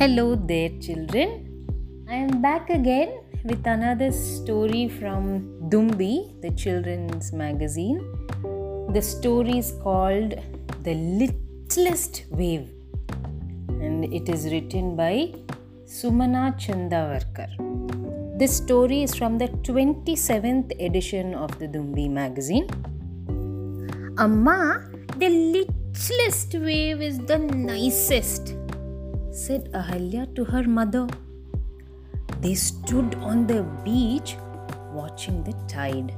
Hello there, children. I am back again with another story from Dumbi, the children's magazine. The story is called The Littlest Wave and it is written by Sumana Chandavarkar. This story is from the 27th edition of the Dumbi magazine. Amma, the littlest wave is the nicest said Ahalya to her mother. They stood on the beach watching the tide.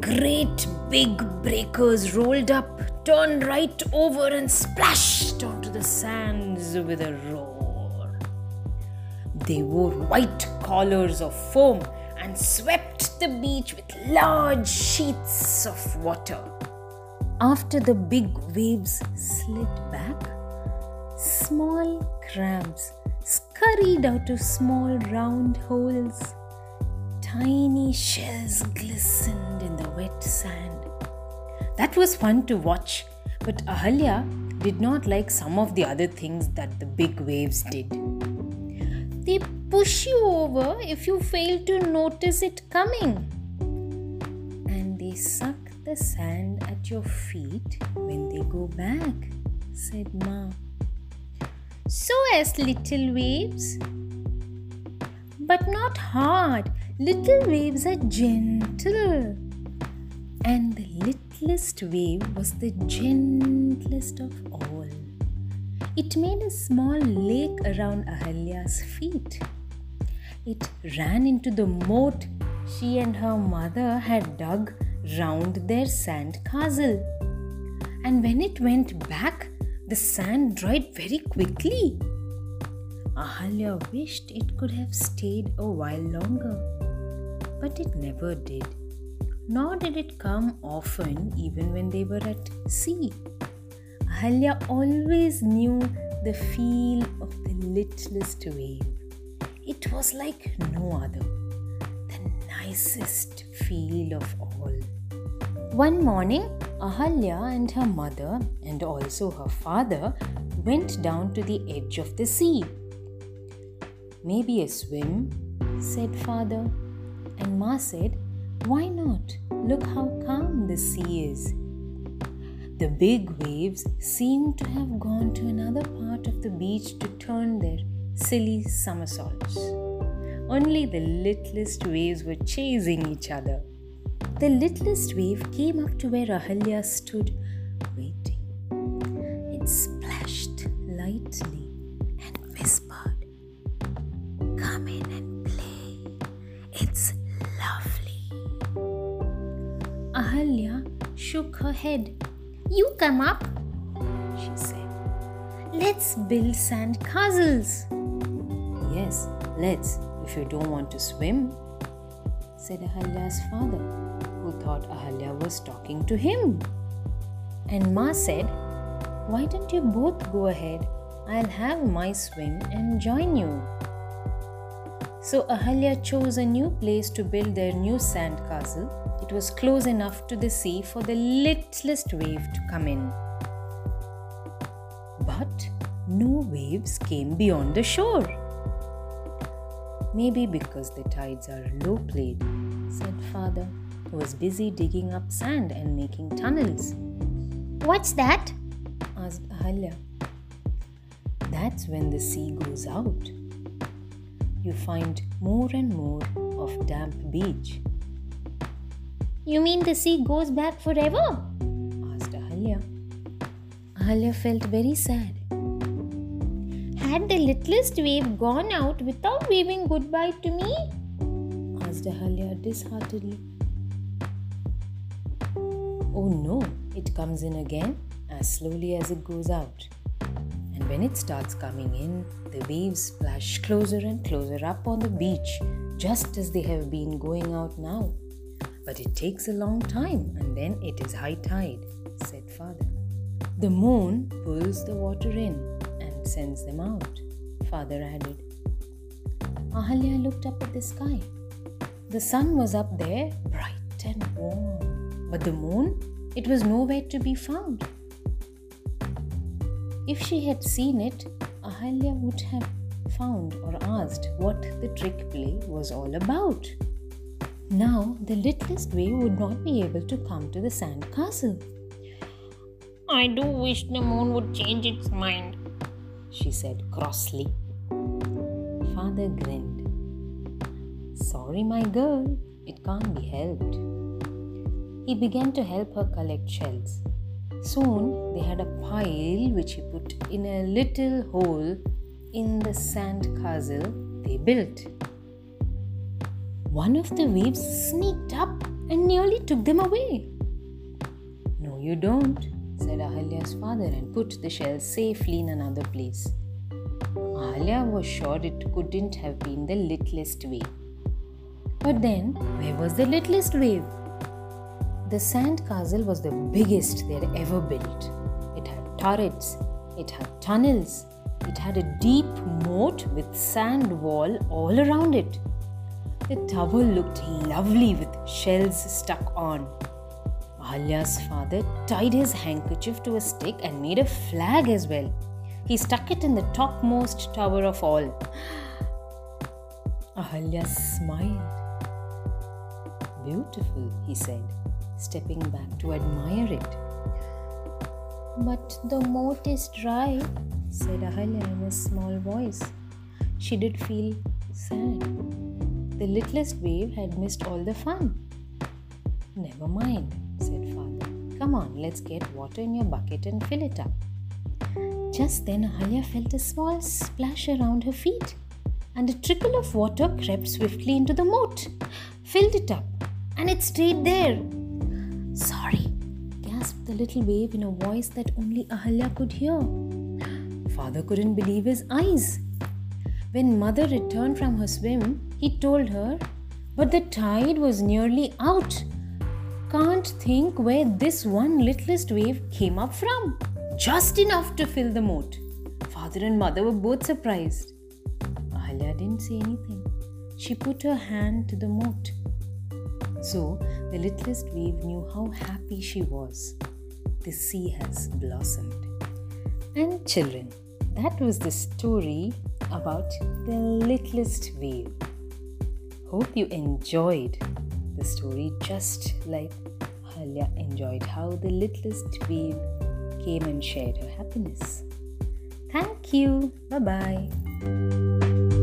Great big breakers rolled up, turned right over, and splashed onto the sands with a roar. They wore white collars of foam and swept the beach with large sheets of water. After the big waves slid back, Small crabs scurried out of small round holes. Tiny shells glistened in the wet sand. That was fun to watch, but Ahalya did not like some of the other things that the big waves did. They push you over if you fail to notice it coming. And they suck the sand at your feet when they go back, said Ma so as little waves. But not hard, little waves are gentle. And the littlest wave was the gentlest of all. It made a small lake around Ahalya's feet. It ran into the moat she and her mother had dug round their sand castle. And when it went back, the sand dried very quickly. Ahalya wished it could have stayed a while longer, but it never did. Nor did it come often, even when they were at sea. Ahalya always knew the feel of the littlest wave. It was like no other, the nicest feel of all. One morning, Ahalya and her mother, and also her father, went down to the edge of the sea. Maybe a swim, said father. And Ma said, Why not? Look how calm the sea is. The big waves seemed to have gone to another part of the beach to turn their silly somersaults. Only the littlest waves were chasing each other. The littlest wave came up to where Ahalya stood, waiting. It splashed lightly and whispered, Come in and play. It's lovely. Ahalya shook her head. You come up, she said. Let's build sand castles. Yes, let's, if you don't want to swim, said Ahalya's father thought Ahalya was talking to him. And Ma said, Why don't you both go ahead? I'll have my swim and join you. So Ahalya chose a new place to build their new sand castle. It was close enough to the sea for the littlest wave to come in. But no waves came beyond the shore. Maybe because the tides are low played, said father was busy digging up sand and making tunnels. What's that? asked Ahalya. That's when the sea goes out. You find more and more of damp beach. You mean the sea goes back forever? asked Ahalya. Ahalya felt very sad. Had the littlest wave gone out without waving goodbye to me? asked Ahalya disheartedly. Oh no, it comes in again as slowly as it goes out. And when it starts coming in, the waves splash closer and closer up on the beach, just as they have been going out now. But it takes a long time and then it is high tide, said father. The moon pulls the water in and sends them out, father added. Ahalya looked up at the sky. The sun was up there, bright and warm. But the moon, it was nowhere to be found. If she had seen it, Ahalya would have found or asked what the trick play was all about. Now, the littlest way would not be able to come to the sand castle. I do wish the moon would change its mind, she said crossly. Father grinned. Sorry, my girl, it can't be helped. He began to help her collect shells. Soon they had a pile which he put in a little hole in the sand castle they built. One of the waves sneaked up and nearly took them away. No, you don't, said Ahalya's father and put the shells safely in another place. Ahalya was sure it couldn't have been the littlest wave. But then, where was the littlest wave? The sand castle was the biggest they had ever built. It had turrets, it had tunnels, it had a deep moat with sand wall all around it. The tower looked lovely with shells stuck on. Ahalya's father tied his handkerchief to a stick and made a flag as well. He stuck it in the topmost tower of all. Ahalya smiled. Beautiful, he said, stepping back to admire it. But the moat is dry, said Ahalya in a small voice. She did feel sad. The littlest wave had missed all the fun. Never mind, said father. Come on, let's get water in your bucket and fill it up. Just then Ahalya felt a small splash around her feet, and a trickle of water crept swiftly into the moat, filled it up, and it stayed there. Sorry, gasped the little wave in a voice that only Ahalya could hear. Father couldn't believe his eyes. When mother returned from her swim, he told her, but the tide was nearly out. Can't think where this one littlest wave came up from. Just enough to fill the moat. Father and mother were both surprised. Ahalya didn't say anything. She put her hand to the moat so the littlest wave knew how happy she was. The sea has blossomed. And children, that was the story about the littlest wave. Hope you enjoyed the story just like Halya enjoyed how the littlest wave came and shared her happiness. Thank you. Bye bye.